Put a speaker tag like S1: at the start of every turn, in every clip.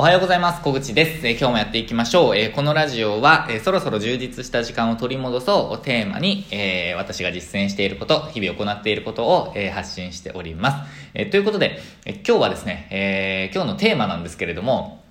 S1: おはようございます。小口です。えー今日もやっていきましょう。えーこのラジオは、えーそろそろ充実した時間を取り戻そうをテーマに、え私が実践していること、日々行っていることを、え発信しております。えということで、え今日はですね、え今日のテーマなんですけれども、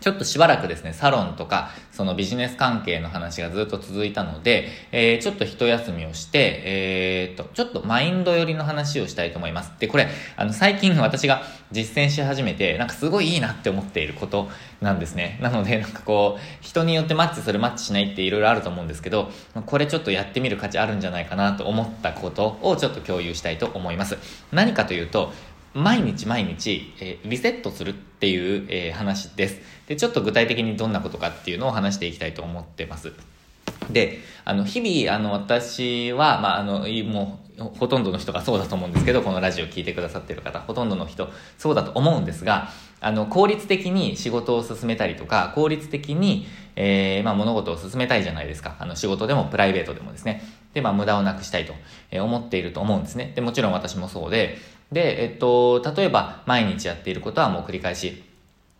S1: ちょっとしばらくですね、サロンとか、そのビジネス関係の話がずっと続いたので、えーちょっと一休みをして、えーと、ちょっとマインド寄りの話をしたいと思います。で、これ、あの、最近私が実践し始めて、なんかすごいいいなって思っていることなんですね。なので、なんかこう、人によってマッチする、マッチしないっていろいろあると思うんですけど、これちょっとやってみる価値あるんじゃないかなと思ったことをちょっと共有したいと思います。何かというと、毎日毎日、えーリセットするっていう、えー話です。で、ちょっと具体的にどんなことかっていうのを話していきたいと思ってます。で、あの、日々、あの、私は、まあ、あの、もう、ほとんどの人がそうだと思うんですけど、このラジオ聞いてくださってる方、ほとんどの人、そうだと思うんですが、あの、効率的に仕事を進めたりとか、効率的に、えーまあ、物事を進めたいじゃないですか。あの、仕事でもプライベートでもですね。で、まあ、無駄をなくしたいと思っていると思うんですね。で、もちろん私もそうで、で、えっと、例えば、毎日やっていることはもう繰り返し、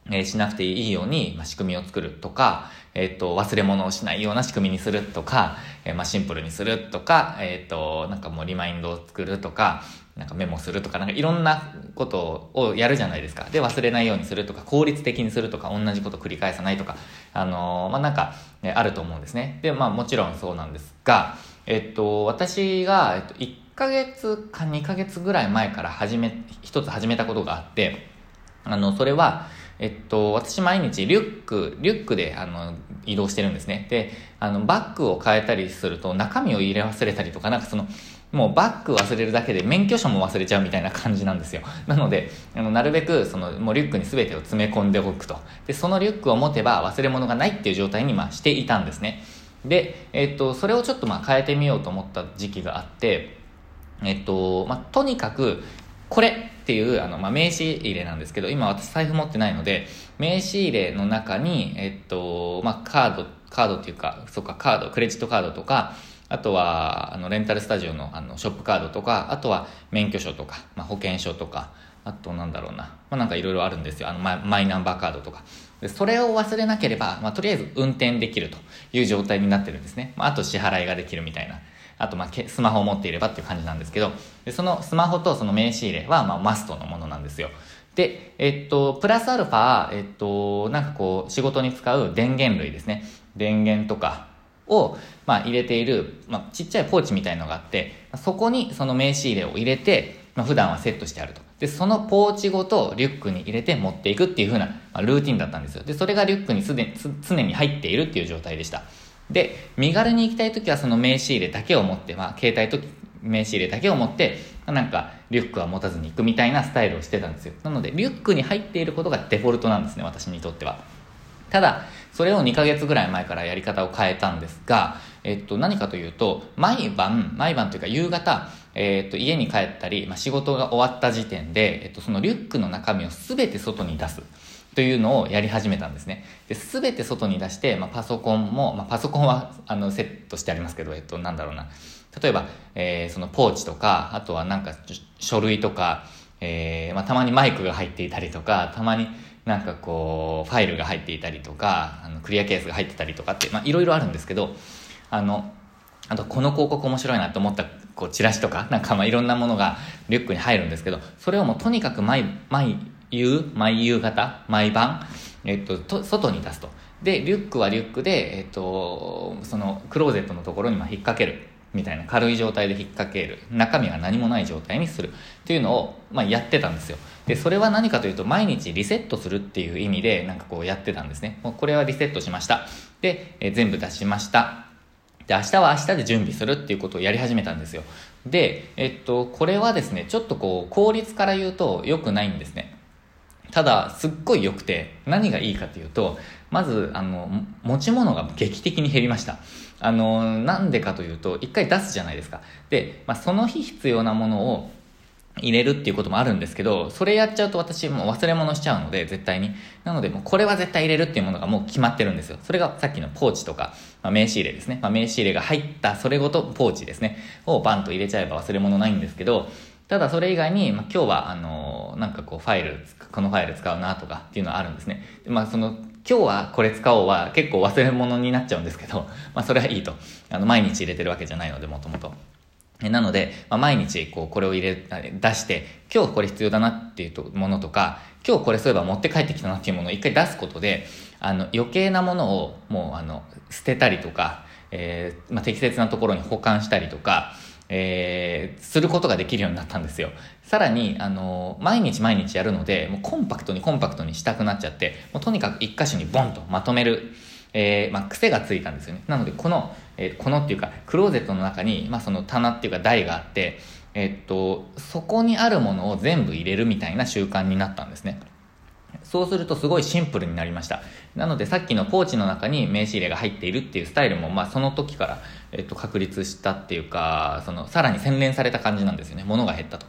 S1: えーしなくていいように、まあ、仕組みを作るとか、えっ、と、忘れ物をしないような仕組みにするとか、えーまあ、シンプルにするとか、えっ、と、なんかもうリマインドを作るとか、なんかメモするとか、なんかいろんなことをやるじゃないですか。で、忘れないようにするとか、効率的にするとか、同じこと繰り返さないとか、あのーまあ、なんか、えーあると思うんですね。で、まあ、もちろんそうなんですが、えっと、私が、えっと、1ヶ月か2ヶ月ぐらい前から始め、一つ始めたことがあって、あの、それは、えっと、私毎日リュック、リュックで、あの、移動してるんですね。で、あの、バッグを変えたりすると中身を入れ忘れたりとか、なんかその、もうバッグ忘れるだけで免許証も忘れちゃうみたいな感じなんですよ。なので、あのなるべくそのもうリュックに全てを詰め込んでおくと。で、そのリュックを持てば忘れ物がないっていう状態にまあしていたんですね。で、えっと、それをちょっとまあ変えてみようと思った時期があって、えっと、まあ、とにかく、これっていう、あの、まあ、名刺入れなんですけど、今私財布持ってないので、名刺入れの中に、えっと、まあ、カード、カードっていうか、そうか、カード、クレジットカードとか、あとは、あの、レンタルスタジオの、あの、ショップカードとか、あとは、免許証とか、まあ、保険証とか、あと、なんだろうな。まあ、なんかいろいろあるんですよ。あの、マイマイナンバーカードとか。でそれを忘れなければ、まあ、とりあえず運転できるという状態になってるんですね。まあ、あと支払いができるみたいな。あと、まあ、スマホを持っていればっていう感じなんですけど、でそのスマホとその名刺入れは、まあ、マストのものなんですよ。で、えっと、プラスアルファ、えっと、なんかこう、仕事に使う電源類ですね。電源とかを、まあ、入れている、まあ、ちっちゃいポーチみたいのがあって、そこにその名刺入れを入れて、まあ、普段はセットしてあると。で、そのポーチごとリュックに入れて持っていくっていう風な、まあ、ルーティンだったんですよ。で、それがリュックにすで常に入っているっていう状態でした。で、身軽に行きたいときはその名刺入れだけを持って、まあ、携帯と名刺入れだけを持って、なんか、リュックは持たずに行くみたいなスタイルをしてたんですよ。なので、リュックに入っていることがデフォルトなんですね、私にとっては。ただ、それを2ヶ月ぐらい前からやり方を変えたんですが、えっと、何かというと、毎晩、毎晩というか夕方、えっと、家に帰ったり、まあ、仕事が終わった時点で、えっと、そのリュックの中身を全て外に出す。というのをやり始めたんですね。で、すべて外に出して、まあ、パソコンも、まあ、パソコンは、あの、セットしてありますけど、えっと、なんだろうな。例えば、えーそのポーチとか、あとはなんか、書類とか、えーまあ、たまにマイクが入っていたりとか、たまになんかこう、ファイルが入っていたりとか、あの、クリアケースが入ってたりとかって、まあ、いろいろあるんですけど、あの、あと、この広告面白いなと思った、こう、チラシとか、なんかまあいろんなものがリュックに入るんですけど、それをもうとにかく毎、毎夕、毎夕方、毎晩、えっと、と、外に出すと。で、リュックはリュックで、えっと、その、クローゼットのところにまあ引っ掛ける。みたいな軽い状態で引っ掛ける。中身が何もない状態にする。っていうのを、まあ、やってたんですよ。でそれは何かというと毎日リセットするっていう意味でなんかこうやってたんですね。もうこれはリセットしました。で、え全部出しました。で明日は明日で準備するっていうことをやり始めたんですよ。でえっとこれはですねちょっとこう効率から言うと良くないんですね。ただすっごい良くて何がいいかというとまずあの持ち物が劇的に減りましたあのなんでかというと一回出すじゃないですかで、まあ、その日必要なものを入れるっていうこともあるんですけど、それやっちゃうと私もう忘れ物しちゃうので、絶対に。なので、もうこれは絶対入れるっていうものがもう決まってるんですよ。それがさっきのポーチとか、まあ、名刺入れですね。まあ、名刺入れが入ったそれごとポーチですね。をバンと入れちゃえば忘れ物ないんですけど、ただそれ以外に、まあ、今日は、あのなんかこうファイル、このファイル使うなとかっていうのはあるんですね。でまあその、今日はこれ使おうは結構忘れ物になっちゃうんですけど、まあそれはいいと。あの、毎日入れてるわけじゃないので、もともと。なので、まあ、毎日こうこれを入れ出して今日これ必要だなっていうものとか今日これそういえば持って帰ってきたなっていうものを一回出すことであの余計なものをもうあの捨てたりとか、えーまあ、適切なところに保管したりとか、えー、することができるようになったんですよさらにあの毎日毎日やるのでもうコンパクトにコンパクトにしたくなっちゃってもうとにかく一箇所にボンとまとめるえー、まあ、癖がついたんですよね。なので、この、えー、このっていうか、クローゼットの中に、まあ、その棚っていうか台があって、え、っと、そこにあるものを全部入れるみたいな習慣になったんですね。そうするとすごいシンプルになりました。なのでさっきのポーチの中に名刺入れが入っているっていうスタイルも、まあその時から、えっと、確立したっていうか、その、さらに洗練された感じなんですよね。物が減ったと。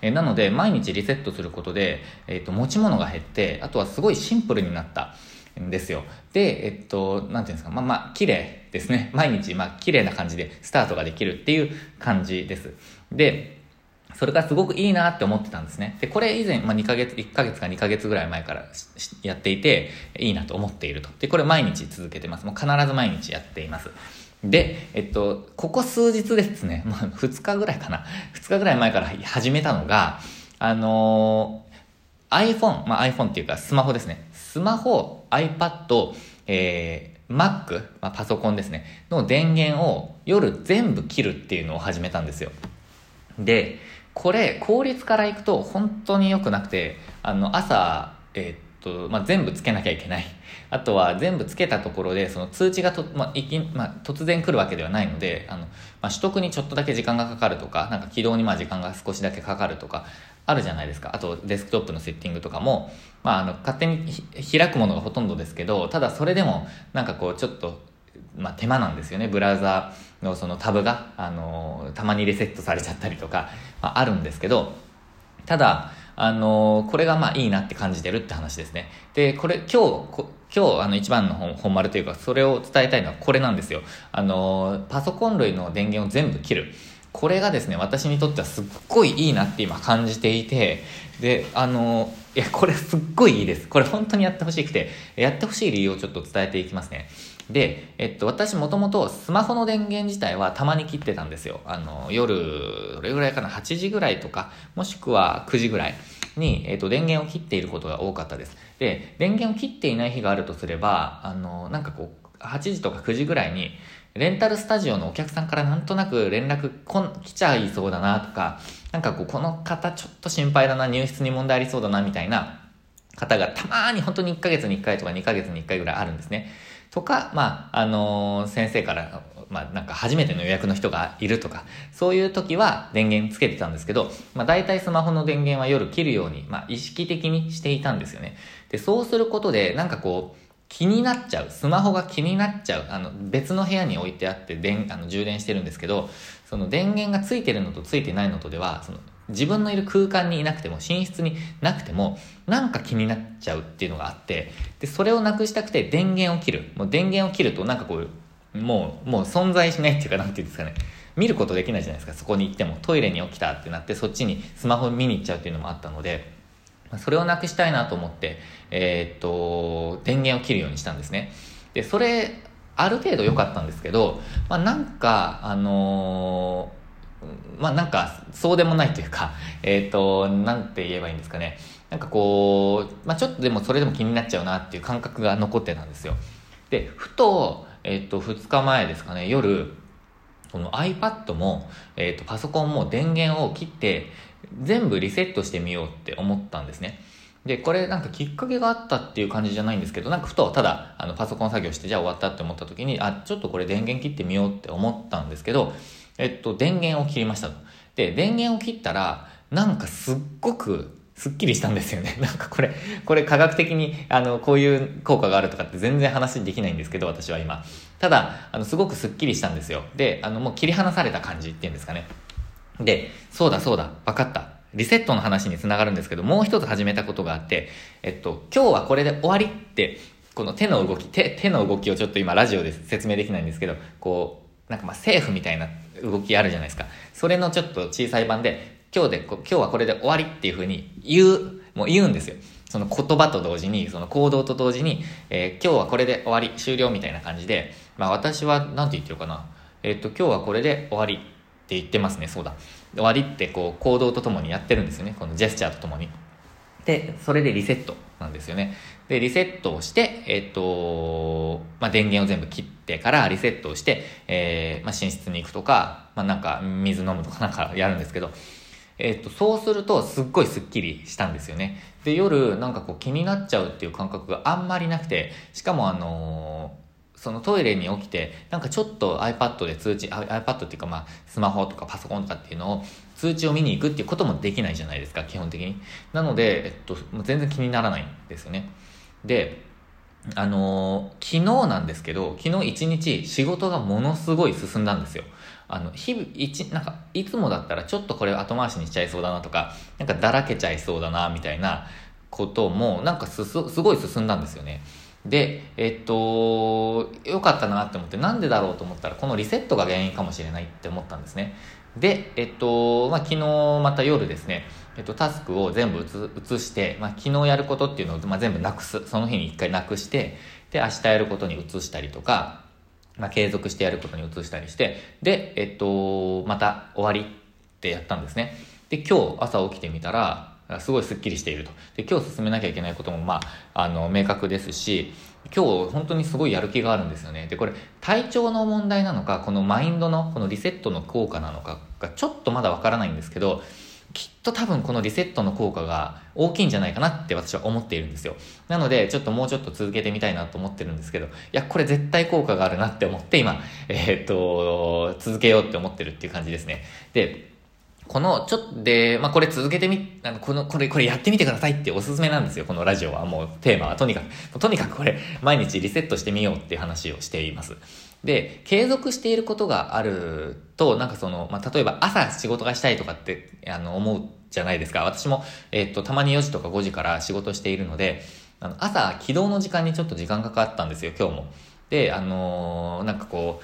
S1: えなので、毎日リセットすることで、えっと、持ち物が減って、あとはすごいシンプルになった。んですよ。で、えっと、なんていうんですか、まあまあ、綺麗ですね。毎日、まあ、綺麗な感じでスタートができるっていう感じです。で、それがすごくいいなって思ってたんですね。で、これ以前、まあ、2ヶ月、1ヶ月か2ヶ月ぐらい前からやっていて、いいなと思っていると。で、これ毎日続けてます。もう必ず毎日やっています。で、えっと、ここ数日ですね、まあ、2日ぐらいかな。2日ぐらい前から始めたのが、あのー、iPhone、まあ、iPhone っていうかスマホですね。スマホ、iPad、えー、Mac、まあ、パソコンですね、の電源を夜全部切るっていうのを始めたんですよ。で、これ、効率からいくと本当に良くなくて、あの、朝、えーとまあ、全部つけなきゃいけない。あとは全部つけたところで、その通知がと、まあいきまあ、突然来るわけではないので、あの、まあ、取得にちょっとだけ時間がかかるとか、なんか起動にまあ時間が少しだけかかるとか、あるじゃないですか。あとデスクトップのセッティングとかも、まあ、あの、勝手に開くものがほとんどですけど、ただそれでも、なんかこう、ちょっと、まあ、手間なんですよね。ブラウザのそのタブが、あの、たまにリセットされちゃったりとか、まあ、あるんですけど、ただ、あのこれがまあいいなって感じてるって話ですね。で、これ今日、今日あの一番の本本丸というか、それを伝えたいのはこれなんですよ。あのパソコン類の電源を全部切る。これがですね、私にとってはすっごいいいなって今感じていて、で、あの、いや、これすっごいいいです。これ本当にやってほしくて、やってほしい理由をちょっと伝えていきますね。で、えっと、私もともとスマホの電源自体はたまに切ってたんですよ。あの、夜、どれぐらいかな、8時ぐらいとか、もしくは9時ぐらいに、えっと、電源を切っていることが多かったです。で、電源を切っていない日があるとすれば、あの、なんかこう、8時とか9時ぐらいに、レンタルスタジオのお客さんからなんとなく連絡こん来ちゃいそうだなとか、なんかこう、この方ちょっと心配だな、入室に問題ありそうだな、みたいな方がたまに本当に1ヶ月に1回とか2ヶ月に1回ぐらいあるんですね。とか、まあ、あのー、先生から、まあ、なんか初めての予約の人がいるとか、そういう時は電源つけてたんですけど、まあ、大体スマホの電源は夜切るように、まあ、意識的にしていたんですよね。で、そうすることで、なんかこう、気になっちゃう。スマホが気になっちゃう。あの、別の部屋に置いてあって、電、あの、充電してるんですけど、その電源がついてるのとついてないのとでは、その、自分のいる空間にいなくても、寝室になくても、なんか気になっちゃうっていうのがあって、で、それをなくしたくて電源を切る。もう電源を切ると、なんかこう、もう、もう存在しないっていうか、なんていうんですかね。見ることできないじゃないですか。そこに行っても。トイレに起きたってなって、そっちにスマホ見に行っちゃうっていうのもあったので、それをなくしたいなと思って、えー、っと、電源を切るようにしたんですね。で、それ、ある程度良かったんですけど、まあ、なんか、あのー、まあ、なんか、そうでもないというか、えー、と、なんて言えばいいんですかね。なんかこう、まあ、ちょっとでもそれでも気になっちゃうなっていう感覚が残ってたんですよ。で、ふと、えっと、2日前ですかね、夜、この iPad も、えっと、パソコンも電源を切って、全部リセットしてみようって思ったんですね。で、これなんかきっかけがあったっていう感じじゃないんですけど、なんかふとただあのパソコン作業してじゃあ終わったって思った時に、あ、ちょっとこれ電源切ってみようって思ったんですけど、えっと、電源を切りましたと。で、電源を切ったら、なんかすっごくすっきりしたんですよね。なんかこれ、これ科学的に、あの、こういう効果があるとかって全然話できないんですけど、私は今。ただ、あの、すごくすっきりしたんですよ。で、あの、もう切り離された感じっていうんですかね。で、そうだそうだ、分かった。リセットの話につながるんですけど、もう一つ始めたことがあって、えっと、今日はこれで終わりって、この手の動き、手、手の動きをちょっと今ラジオで説明できないんですけど、こう、なんかまあ政府みたいな動きあるじゃないですか。それのちょっと小さい版で、今日で、今日はこれで終わりっていうふうに言う、もう言うんですよ。その言葉と同時に、その行動と同時に、えー、今日はこれで終わり、終了みたいな感じで、まあ私は、なんて言ってるかな。えっ、と、今日はこれで終わりって言ってますね、そうだ。終わりってこう、行動とともにやってるんですよね。このジェスチャーとともに。で、それでリセットなんですよね。で、リセットをして、えっ、と、まあ、電源を全部切ってからリセットをして、えー、まあ、寝室に行くとか、まあ、なんか水飲むとかなんかやるんですけど、えっ、と、そうするとすっごいスッキリしたんですよね。で、夜なんかこう気になっちゃうっていう感覚があんまりなくて、しかもあのー、そのトイレに起きて、なんかちょっと iPad で通知、iPad っていうかまあスマホとかパソコンとかっていうのを通知を見に行くっていうこともできないじゃないですか、基本的に。なので、えっと、全然気にならないんですよね。で、あのー、昨日なんですけど、昨日一日仕事がものすごい進んだんですよ。あの、日々、一、なんか、いつもだったらちょっとこれ後回しにしちゃいそうだなとか、なんかだらけちゃいそうだな、みたいなことも、なんかす、すごい進んだんですよね。で、えっと、良かったなって思って、なんでだろうと思ったら、このリセットが原因かもしれないって思ったんですね。で、えっと、まあ、昨日また夜ですね、えっと、タスクを全部移して、まあ、昨日やることっていうのを、まあ、全部なくす。その日に一回なくして、で、明日やることに移したりとか、まあ、継続してやることに移したりして、で、えっと、また終わりってやったんですね。で、今日朝起きてみたら、すごいスッキリしていると。で、今日進めなきゃいけないことも、まあ、あの、明確ですし、今日本当にすごいやる気があるんですよね。で、これ、体調の問題なのか、このマインドの、このリセットの効果なのかが、ちょっとまだわからないんですけど、きっと多分このリセットの効果が大きいんじゃないかなって私は思っているんですよ。なので、ちょっともうちょっと続けてみたいなと思ってるんですけど、いや、これ絶対効果があるなって思って今、えー、っと、続けようって思ってるっていう感じですね。で、この、ちょっと、で、まあ、これ続けてみ、あの、この、これ、これやってみてくださいっておすすめなんですよ、このラジオは。もう、テーマはとにかく、とにかくこれ、毎日リセットしてみようっていう話をしています。で、継続していることがあると、なんかその、まあ、例えば朝仕事がしたいとかって、あの、思うじゃないですか。私も、えっと、たまに4時とか5時から仕事しているので、あの、朝、起動の時間にちょっと時間かかったんですよ、今日も。で、あのー、なんかこ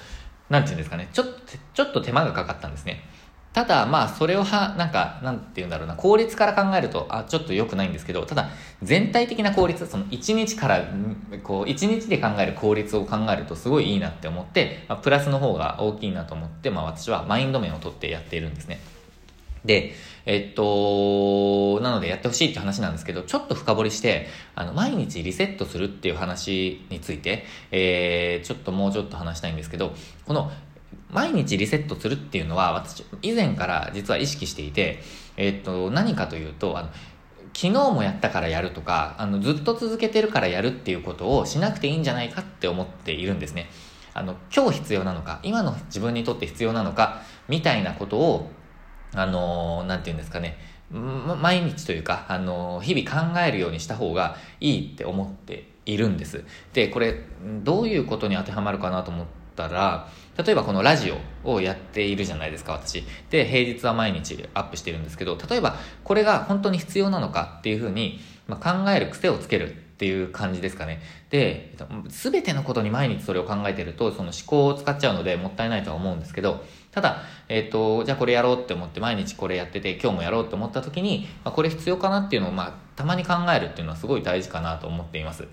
S1: う、なんていうんですかね、ちょっと、ちょっと手間がかかったんですね。ただ、まあ、それは、なんか、なんて言うんだろうな、効率から考えると、あ、ちょっと良くないんですけど、ただ、全体的な効率、その1日から、こう、1日で考える効率を考えるとすごいいいなって思って、まあ、プラスの方が大きいなと思って、まあ、私はマインド面を取ってやっているんですね。で、えっと、なのでやってほしいって話なんですけど、ちょっと深掘りして、あの、毎日リセットするっていう話について、えー、ちょっともうちょっと話したいんですけど、この毎日リセットするっていうのは私以前から実は意識していて、えー、っと何かというとあの昨日もやったからやるとかあのずっと続けてるからやるっていうことをしなくていいんじゃないかって思っているんですねあの今日必要なのか今の自分にとって必要なのかみたいなことをあの何て言うんですかね毎日というか、あの日々考えるようにした方がいいって思っているんです。で、これ、どういうことに当てはまるかなと思ったら、例えばこのラジオをやっているじゃないですか、私。で、平日は毎日アップしてるんですけど、例えばこれが本当に必要なのかっていうふうに、まあ、考える癖をつけるっていう感じですかね。で、すべてのことに毎日それを考えてると、その思考を使っちゃうのでもったいないとは思うんですけど、ただ、えっ、ー、と、じゃあこれやろうって思って毎日これやってて今日もやろうって思った時に、まあ、これ必要かなっていうのを、まあ、たまに考えるっていうのはすごい大事かなと思っています。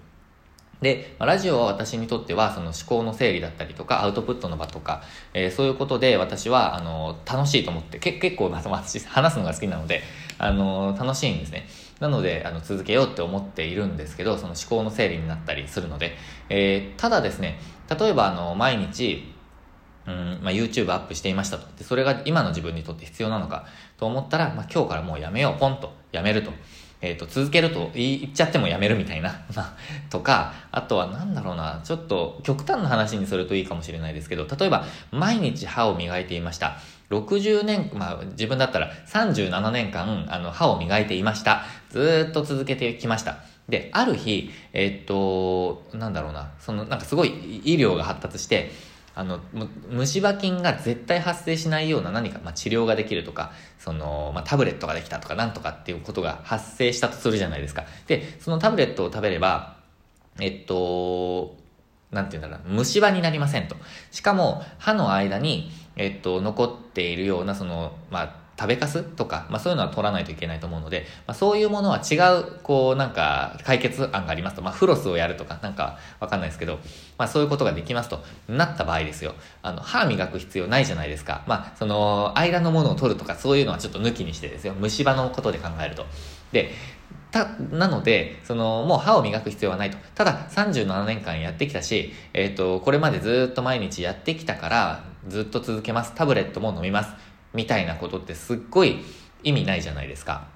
S1: で、ラジオは私にとっては、その思考の整理だったりとか、アウトプットの場とか、えー、そういうことで私は、あの、楽しいと思って、け結構、私、話すのが好きなので、あの、楽しいんですね。なので、あの、続けようって思っているんですけど、その思考の整理になったりするので、えー、ただですね、例えば、あの、毎日、うんまあ、YouTube アップしていましたと。で、それが今の自分にとって必要なのかと思ったら、まあ、今日からもうやめよう、ポンとやめると。えっ、ー、と、続けると言っちゃってもやめるみたいな、とか、あとはなんだろうな、ちょっと極端な話にするといいかもしれないですけど、例えば、毎日歯を磨いていました。60年、まあ自分だったら37年間、あの、歯を磨いていました。ずっと続けてきました。で、ある日、えっ、と、なんだろうな、その、なんかすごい医療が発達して、あの、虫歯菌が絶対発生しないような何か、まあ、治療ができるとか、その、まあ、タブレットができたとか、なんとかっていうことが発生したとするじゃないですか。で、そのタブレットを食べれば、えっと、なんて言うんだろう、虫歯になりませんと。しかも、歯の間に、えっと、残っているような、その、まあ、食べかすとか、まあそういうのは取らないといけないと思うので、まあそういうものは違う、こうなんか解決案がありますと、まあフロスをやるとかなんかわかんないですけど、まあそういうことができますとなった場合ですよ。あの、歯磨く必要ないじゃないですか。まあその、間のものを取るとかそういうのはちょっと抜きにしてですよ。虫歯のことで考えると。で、た、なので、その、もう歯を磨く必要はないと。ただ、37年間やってきたし、えっ、ー、と、これまでずっと毎日やってきたから、ずっと続けます。タブレットも飲みます。みたいなことってすっごい意味ないじゃないですか。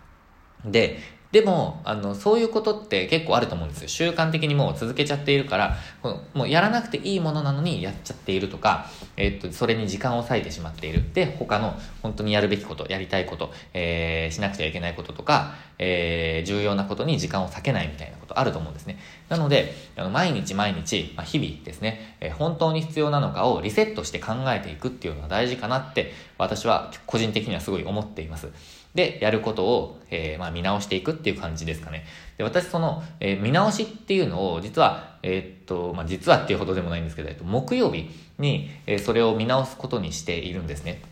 S1: で、でも、あの、そういうことって結構あると思うんですよ。習慣的にもう続けちゃっているから、このもうやらなくていいものなのにやっちゃっているとか、えっと、それに時間を割いてしまっている。で、他の本当にやるべきこと、やりたいこと、えー、しなくてはいけないこととか、えー、重要なことに時間を割けないみたいなことあると思うんですね。なので、あの毎日毎日、まあ、日々ですね、えー、本当に必要なのかをリセットして考えていくっていうのは大事かなって、私は個人的にはすごい思っています。で、やることを、えー、まあ、見直していくっていう感じですかね。で、私その、えー、見直しっていうのを、実は、えー、っと、まあ、実はっていうほどでもないんですけど、えっと、木曜日に、え、それを見直すことにしているんですね。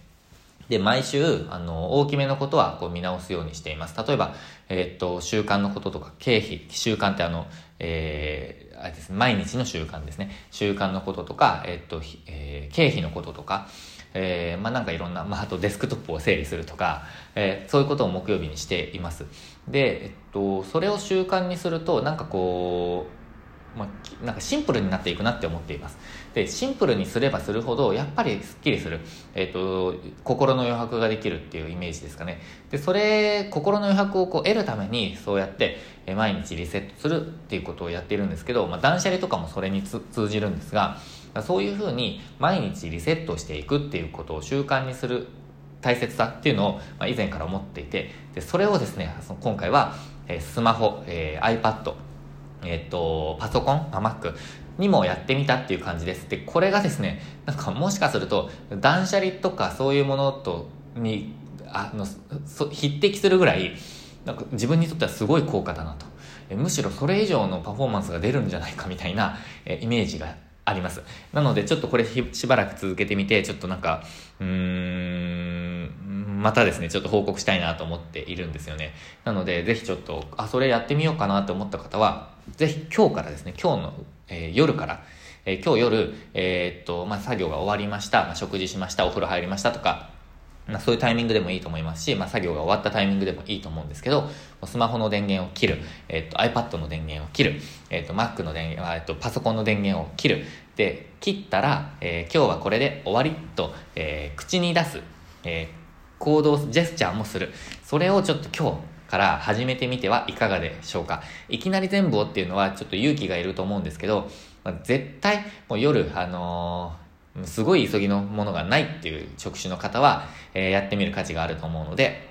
S1: で、毎週、あの、大きめのことは、こう、見直すようにしています。例えば、え、っと、習慣のこととか、経費、習慣ってあの、えー、あれですね、毎日の習慣ですね。習慣のこととか、え、っと、え、経費のこととか、えー、まあなんかいろんな、まああとデスクトップを整理するとか、えー、そういうことを木曜日にしています。で、えっと、それを習慣にすると、なんかこう、まあ、なんかシンプルになっていくなって思っています。で、シンプルにすればするほど、やっぱりスッキリする。えっ、と、心の余白ができるっていうイメージですかね。で、それ、心の余白をこう得るために、そうやって、え毎日リセットするっていうことをやっているんですけど、まあ、断捨離とかもそれに通じるんですが、そういうふうに毎日リセットしていくっていうことを習慣にする大切さっていうのを、ま以前から思っていてでそれをですね今回は、えスマホ、えー、iPad、えっ、とパソコン、Mac にもやってみたっていう感じです。でこれがですねなんかもしかすると断捨離とかそういうものとにあの匹敵するぐらいなんか自分にとってはすごい効果だなと。むしろそれ以上のパフォーマンスが出るんじゃないかみたいなイメージがあります。なので、ちょっとこれしばらく続けてみて、ちょっとなんか、うーん、またですね、ちょっと報告したいなと思っているんですよね。なので、ぜひちょっと、あ、それやってみようかなと思った方は、ぜひ今日からですね、今日の、えー、夜から、えー、今日夜、えー、っと、まあ、作業が終わりました、まあ、食事しました、お風呂入りましたとか、まあ、そういうタイミングでもいいと思いますし、まあ、作業が終わったタイミングでもいいと思うんですけど、スマホの電源を切る、えっと、iPad の電源を切る、えっと、Mac の電源、えっと、パソコンの電源を切る。で、切ったら、えー、今日はこれで終わりと、えー、口に出す、えー、行動、ジェスチャーもする。それをちょっと今日から始めてみてはいかがでしょうか。いきなり全部をっていうのはちょっと勇気がいると思うんですけど、まあ、絶対、もう夜、あのーすごい急ぎのものがないっていう職種の方は、えー、やってみる価値があると思うので、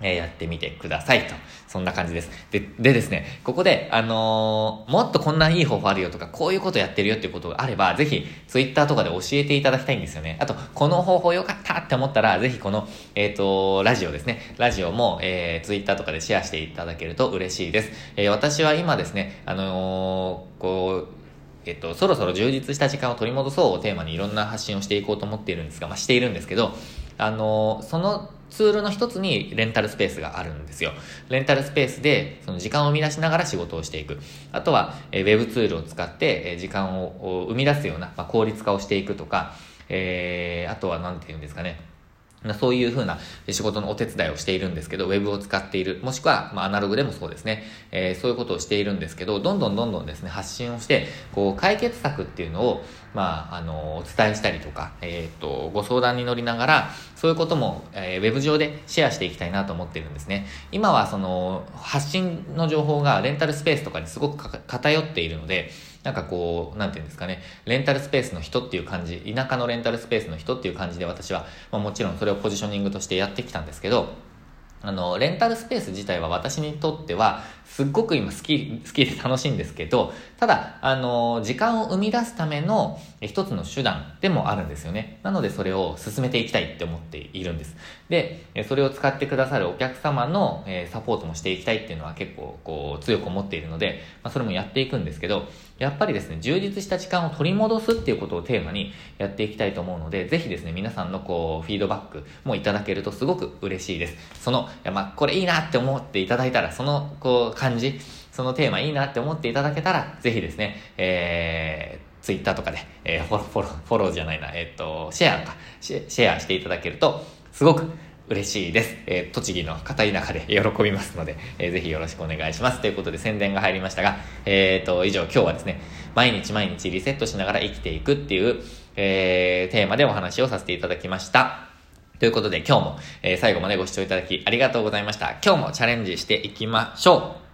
S1: えー、やってみてくださいと。そんな感じです。で、でですね、ここで、あのー、もっとこんないい方法あるよとか、こういうことやってるよっていうことがあれば、ぜひ、ツイッターとかで教えていただきたいんですよね。あと、この方法良かったって思ったら、ぜひこの、えっ、ー、と、ラジオですね。ラジオも、えー、ツイッターとかでシェアしていただけると嬉しいです。えー、私は今ですね、あの、こう、えっと、そろそろ充実した時間を取り戻そうをテーマにいろんな発信をしていこうと思っているんですが、まあ、しているんですけど、あの、そのツールの一つにレンタルスペースがあるんですよ。レンタルスペースでその時間を生み出しながら仕事をしていく。あとは、えー、ウェブツールを使って、え、時間を生み出すような、まあ、効率化をしていくとか、えー、あとは何て言うんですかね。そういうふうな仕事のお手伝いをしているんですけど、ウェブを使っている、もしくは、ま、アナログでもそうですね、えー、そういうことをしているんですけど、どんどんどんどんですね、発信をして、こう、解決策っていうのを、まあ、あの、お伝えしたりとか、えっ、ー、と、ご相談に乗りながら、そういうことも、えー、ウェブ上でシェアしていきたいなと思ってるんですね。今は、その、発信の情報がレンタルスペースとかにすごく偏っているので、なんかこう、なんていうんですかね、レンタルスペースの人っていう感じ、田舎のレンタルスペースの人っていう感じで私は、まあ、もちろんそれをポジショニングとしてやってきたんですけど、あの、レンタルスペース自体は私にとっては、すっごく今好き、好きで楽しいんですけど、ただ、あの、時間を生み出すための一つの手段でもあるんですよね。なのでそれを進めていきたいって思っているんです。で、それを使ってくださるお客様のサポートもしていきたいっていうのは結構こう強く思っているので、まあ、それもやっていくんですけど、やっぱりですね、充実した時間を取り戻すっていうことをテーマにやっていきたいと思うので、ぜひですね、皆さんのこう、フィードバックもいただけるとすごく嬉しいです。その、やまあ、これいいなって思っていただいたら、その、こう、感じ、そのテーマいいなって思っていただけたら、ぜひですね、えー、ツイッターとかで、えー、フォロー、フォロー、フォローじゃないな、えっ、ー、と、シェアか、シェアしていただけると、すごく嬉しいです。えー、栃木の片田舎で喜びますので、えー、ぜひよろしくお願いします。ということで宣伝が入りましたが、えっ、ー、と、以上今日はですね、毎日毎日リセットしながら生きていくっていう、えー、テーマでお話をさせていただきました。ということで今日も、えー、最後までご視聴いただきありがとうございました。今日もチャレンジしていきましょう